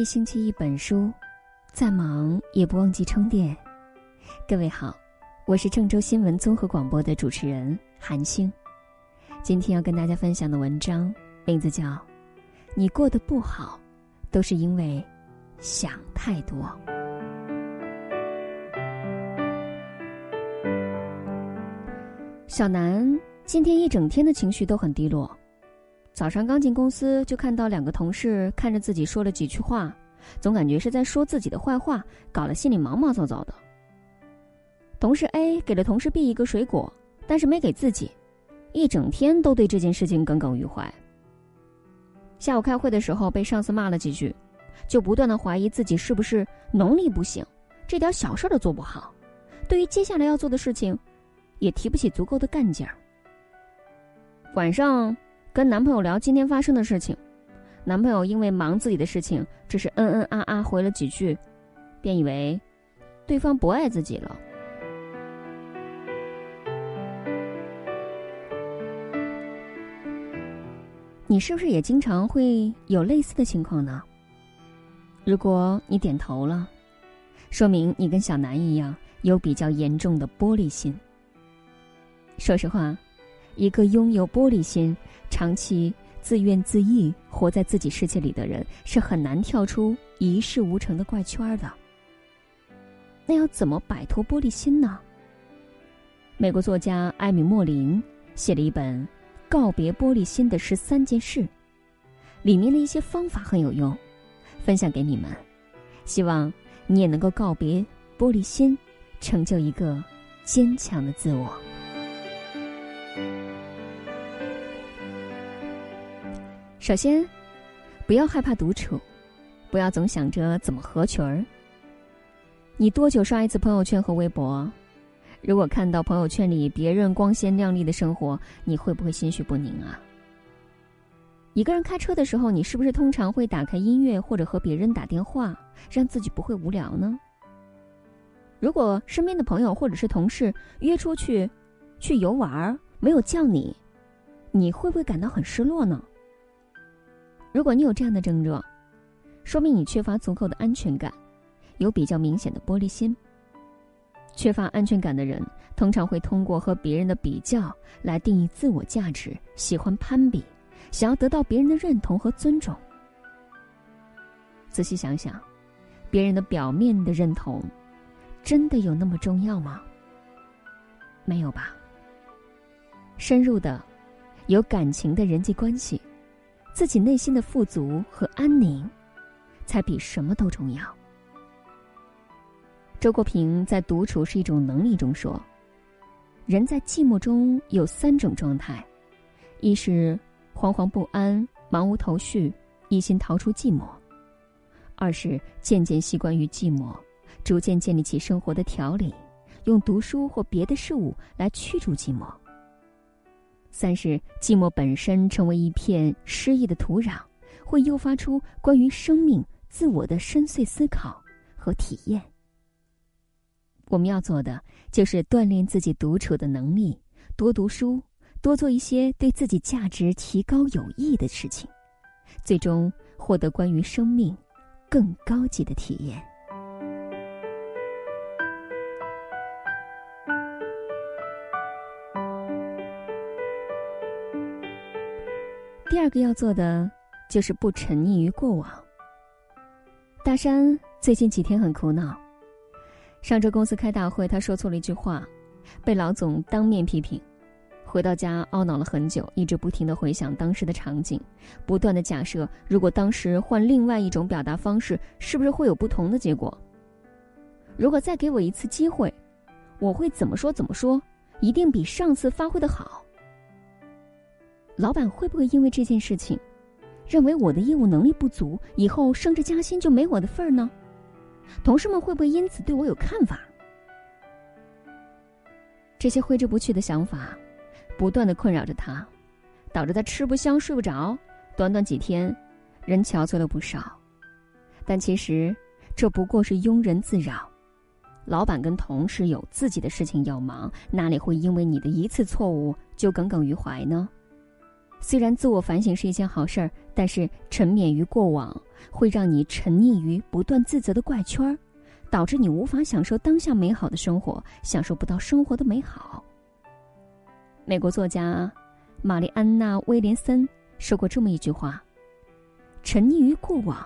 一星期一本书，再忙也不忘记充电。各位好，我是郑州新闻综合广播的主持人韩星。今天要跟大家分享的文章名字叫《你过得不好，都是因为想太多》。小南今天一整天的情绪都很低落。早上刚进公司，就看到两个同事看着自己说了几句话，总感觉是在说自己的坏话，搞得心里毛毛躁躁的。同事 A 给了同事 B 一个水果，但是没给自己，一整天都对这件事情耿耿于怀。下午开会的时候被上司骂了几句，就不断的怀疑自己是不是能力不行，这点小事都做不好，对于接下来要做的事情，也提不起足够的干劲儿。晚上。跟男朋友聊今天发生的事情，男朋友因为忙自己的事情，只是嗯嗯啊啊回了几句，便以为对方不爱自己了。你是不是也经常会有类似的情况呢？如果你点头了，说明你跟小南一样有比较严重的玻璃心。说实话。一个拥有玻璃心、长期自怨自艾、活在自己世界里的人，是很难跳出一事无成的怪圈的。那要怎么摆脱玻璃心呢？美国作家艾米·莫林写了一本《告别玻璃心的十三件事》，里面的一些方法很有用，分享给你们，希望你也能够告别玻璃心，成就一个坚强的自我。首先，不要害怕独处，不要总想着怎么合群儿。你多久刷一次朋友圈和微博？如果看到朋友圈里别人光鲜亮丽的生活，你会不会心绪不宁啊？一个人开车的时候，你是不是通常会打开音乐或者和别人打电话，让自己不会无聊呢？如果身边的朋友或者是同事约出去去游玩儿，没有叫你，你会不会感到很失落呢？如果你有这样的症状，说明你缺乏足够的安全感，有比较明显的玻璃心。缺乏安全感的人，通常会通过和别人的比较来定义自我价值，喜欢攀比，想要得到别人的认同和尊重。仔细想想，别人的表面的认同，真的有那么重要吗？没有吧。深入的、有感情的人际关系。自己内心的富足和安宁，才比什么都重要。周国平在《独处是一种能力》中说：“人在寂寞中有三种状态，一是惶惶不安、茫无头绪，一心逃出寂寞；二是渐渐习惯于寂寞，逐渐建立起生活的条理，用读书或别的事物来驱逐寂寞。”三是寂寞本身成为一片诗意的土壤，会诱发出关于生命、自我的深邃思考和体验。我们要做的就是锻炼自己独处的能力，多读书，多做一些对自己价值提高有益的事情，最终获得关于生命更高级的体验。第二个要做的就是不沉溺于过往。大山最近几天很苦恼。上周公司开大会，他说错了一句话，被老总当面批评。回到家懊恼了很久，一直不停的回想当时的场景，不断的假设，如果当时换另外一种表达方式，是不是会有不同的结果？如果再给我一次机会，我会怎么说怎么说，一定比上次发挥的好。老板会不会因为这件事情，认为我的业务能力不足，以后升职加薪就没我的份儿呢？同事们会不会因此对我有看法？这些挥之不去的想法，不断的困扰着他，导致他吃不香睡不着。短短几天，人憔悴了不少。但其实，这不过是庸人自扰。老板跟同事有自己的事情要忙，哪里会因为你的一次错误就耿耿于怀呢？虽然自我反省是一件好事儿，但是沉湎于过往，会让你沉溺于不断自责的怪圈儿，导致你无法享受当下美好的生活，享受不到生活的美好。美国作家玛丽安娜·威廉森说过这么一句话：“沉溺于过往，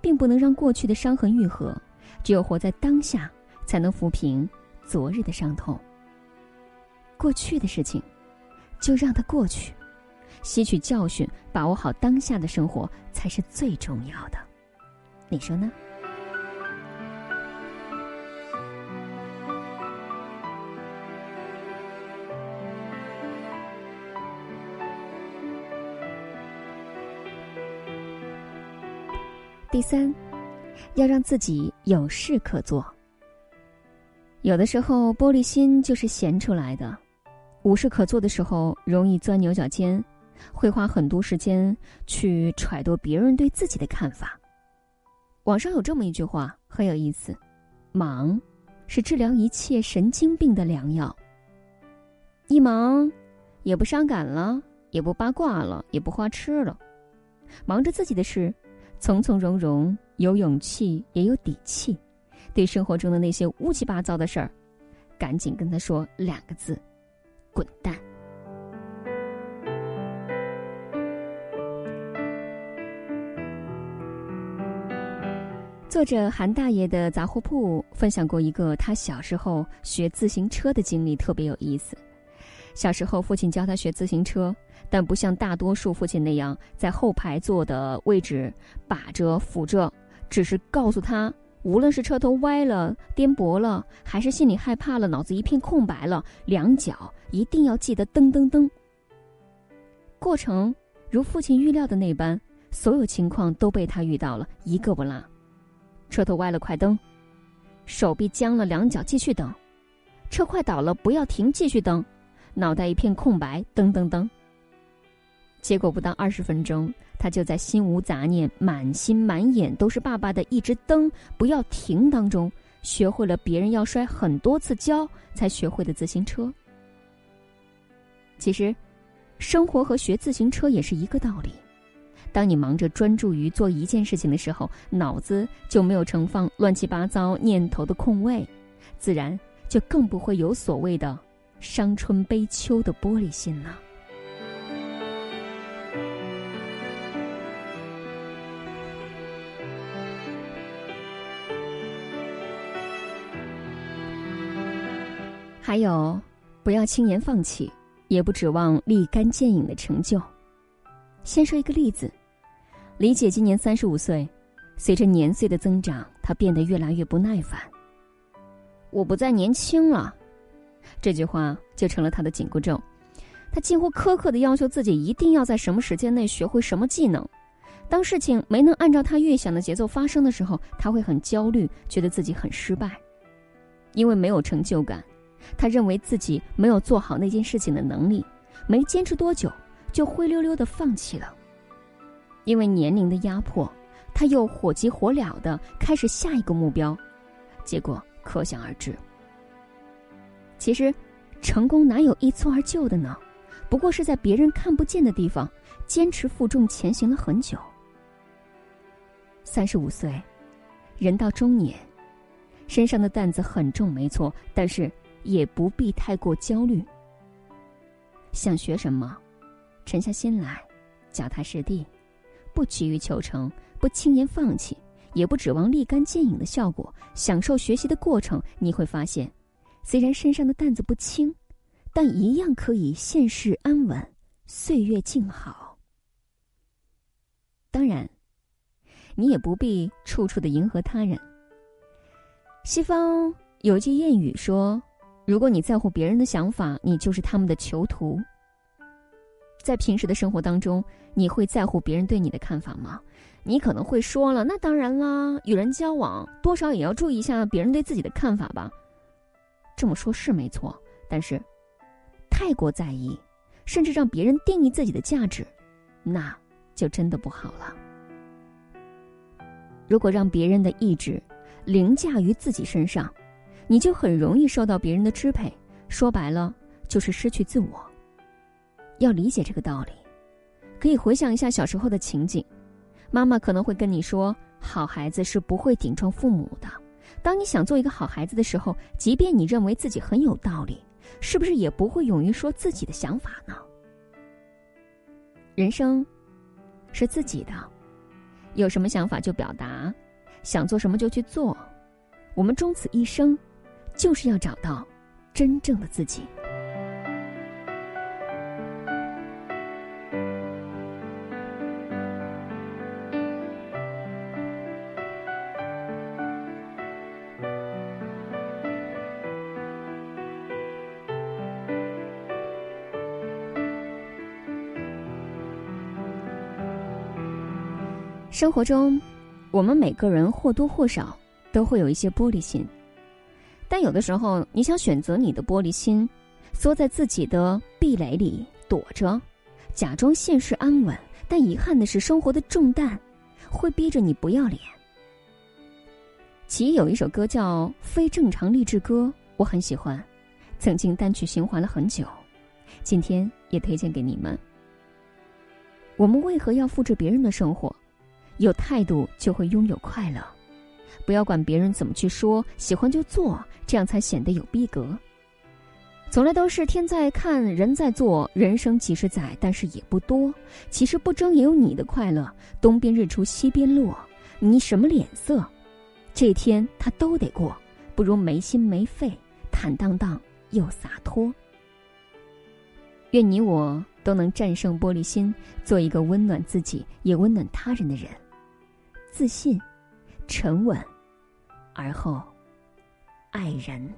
并不能让过去的伤痕愈合，只有活在当下，才能抚平昨日的伤痛。过去的事情，就让它过去。”吸取教训，把握好当下的生活才是最重要的，你说呢？第三，要让自己有事可做。有的时候，玻璃心就是闲出来的，无事可做的时候，容易钻牛角尖。会花很多时间去揣度别人对自己的看法。网上有这么一句话很有意思：“忙，是治疗一切神经病的良药。”一忙，也不伤感了，也不八卦了，也不花痴了，忙着自己的事，从从容容，有勇气也有底气。对生活中的那些乌七八糟的事儿，赶紧跟他说两个字：“滚蛋。”作者韩大爷的杂货铺分享过一个他小时候学自行车的经历，特别有意思。小时候，父亲教他学自行车，但不像大多数父亲那样在后排座的位置把着扶着，只是告诉他，无论是车头歪了、颠簸了，还是心里害怕了、脑子一片空白了，两脚一定要记得蹬蹬蹬。过程如父亲预料的那般，所有情况都被他遇到了，一个不落。车头歪了，快蹬；手臂僵了，两脚继续蹬；车快倒了，不要停，继续蹬；脑袋一片空白，蹬蹬蹬。结果不到二十分钟，他就在心无杂念、满心满眼都是爸爸的一直蹬不要停当中，学会了别人要摔很多次跤才学会的自行车。其实，生活和学自行车也是一个道理。当你忙着专注于做一件事情的时候，脑子就没有盛放乱七八糟念头的空位，自然就更不会有所谓的伤春悲秋的玻璃心了。还有，不要轻言放弃，也不指望立竿见影的成就。先说一个例子。李姐今年三十五岁，随着年岁的增长，她变得越来越不耐烦。我不再年轻了，这句话就成了她的紧箍咒。她近乎苛刻的要求自己一定要在什么时间内学会什么技能。当事情没能按照她预想的节奏发生的时候，她会很焦虑，觉得自己很失败，因为没有成就感。她认为自己没有做好那件事情的能力，没坚持多久就灰溜溜的放弃了。因为年龄的压迫，他又火急火燎的开始下一个目标，结果可想而知。其实，成功哪有一蹴而就的呢？不过是在别人看不见的地方，坚持负重前行了很久。三十五岁，人到中年，身上的担子很重，没错，但是也不必太过焦虑。想学什么，沉下心来，脚踏实地。不急于求成，不轻言放弃，也不指望立竿见影的效果，享受学习的过程，你会发现，虽然身上的担子不轻，但一样可以现世安稳，岁月静好。当然，你也不必处处的迎合他人。西方有句谚语说：“如果你在乎别人的想法，你就是他们的囚徒。”在平时的生活当中，你会在乎别人对你的看法吗？你可能会说了，那当然啦，与人交往多少也要注意一下别人对自己的看法吧。这么说，是没错，但是太过在意，甚至让别人定义自己的价值，那就真的不好了。如果让别人的意志凌驾于自己身上，你就很容易受到别人的支配，说白了就是失去自我。要理解这个道理，可以回想一下小时候的情景：妈妈可能会跟你说：“好孩子是不会顶撞父母的。”当你想做一个好孩子的时候，即便你认为自己很有道理，是不是也不会勇于说自己的想法呢？人生是自己的，有什么想法就表达，想做什么就去做。我们终此一生，就是要找到真正的自己。生活中，我们每个人或多或少都会有一些玻璃心，但有的时候，你想选择你的玻璃心，缩在自己的壁垒里躲着，假装现实安稳。但遗憾的是，生活的重担会逼着你不要脸。其有一首歌叫《非正常励志歌》，我很喜欢，曾经单曲循环了很久，今天也推荐给你们。我们为何要复制别人的生活？有态度就会拥有快乐，不要管别人怎么去说，喜欢就做，这样才显得有逼格。从来都是天在看，人在做，人生几十载，但是也不多。其实不争也有你的快乐，东边日出西边落，你什么脸色？这一天他都得过，不如没心没肺，坦荡荡又洒脱。愿你我都能战胜玻璃心，做一个温暖自己也温暖他人的人。自信、沉稳，而后爱人。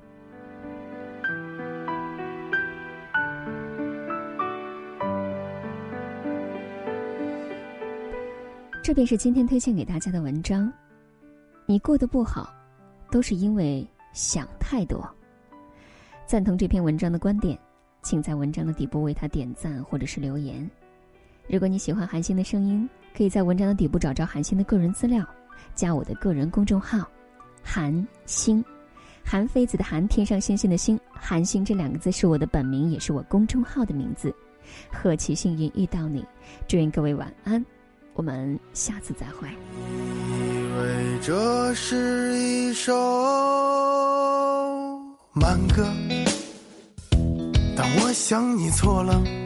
这便是今天推荐给大家的文章。你过得不好，都是因为想太多。赞同这篇文章的观点，请在文章的底部为他点赞或者是留言。如果你喜欢韩星的声音。可以在文章的底部找着韩星的个人资料，加我的个人公众号“韩星”，韩非子的韩，天上星星的星，韩星这两个字是我的本名，也是我公众号的名字。何其幸运遇到你，祝愿各位晚安，我们下次再会。以为这是一首慢歌，但我想你错了。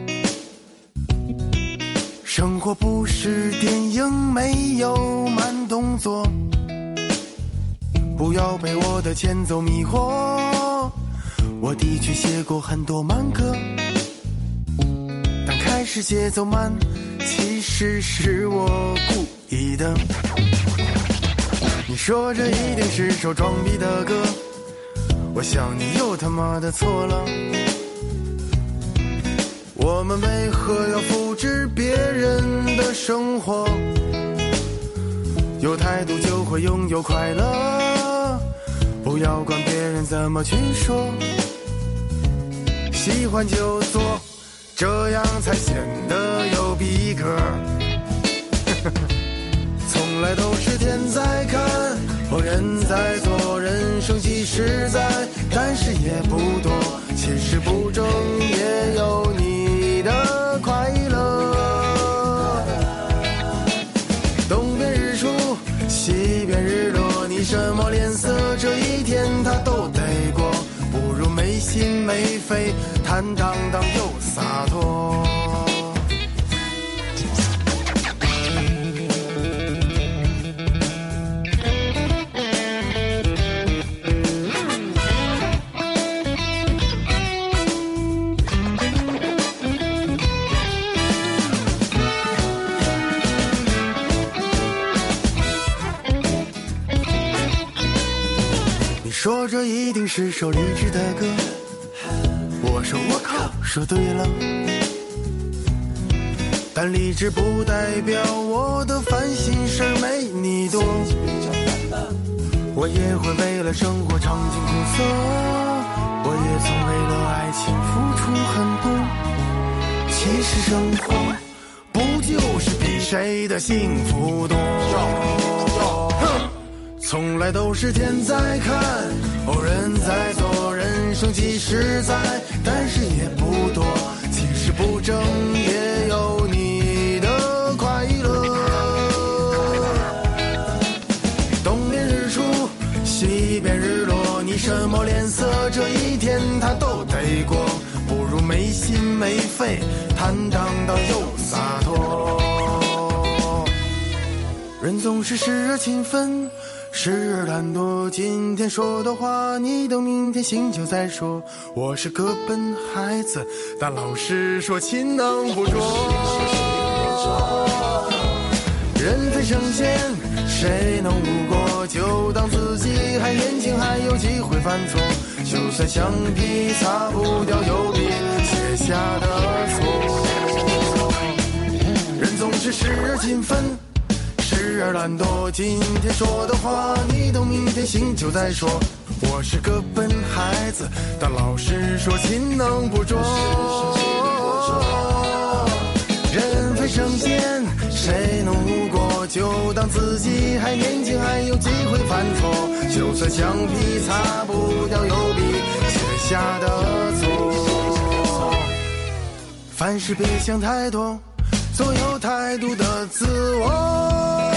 生活不是电影，没有慢动作。不要被我的前奏迷惑。我的确写过很多慢歌，但开始节奏慢，其实是我故意的。你说这一定是首装逼的歌，我想你又他妈的错了。我们为何要是别人的生活？有态度就会拥有快乐，不要管别人怎么去说。喜欢就做，这样才显得有逼格。从来都是天在看，或人在做，人生几十载，但是也不多。其实不争失落，你什么脸色？这一天他都得过，不如没心没肺，坦荡荡又洒脱。说这一定是首励志的歌，我说我靠，说对了。但励志不代表我的烦心事没你多，我也会为了生活尝尽苦涩，我也曾为了爱情付出很多。其实生活不就是比谁的幸福多？从来都是天在看，生几十载，但是也不多。其实不争也有你的快乐。东边日出，西边日落，你什么脸色，这一天他都得过。不如没心没肺，坦荡荡又洒脱。人总是时而勤奋，时而懒惰。今天说的话，你等明天醒酒再说。我是个笨孩子，但老师说勤能补拙。人非圣贤，谁能无过？就当自己还年轻，还有机会犯错。就算橡皮擦不掉油笔写下的错。人总是时而勤奋。时而懒惰，今天说的话，你等明天醒酒再说。我是个笨孩子，但老师说勤能补拙。人非圣贤，谁能无过？就当自己还年轻，还有机会犯错。就算橡皮擦不掉油笔写下的错。凡事别想太多，都有太多的自我。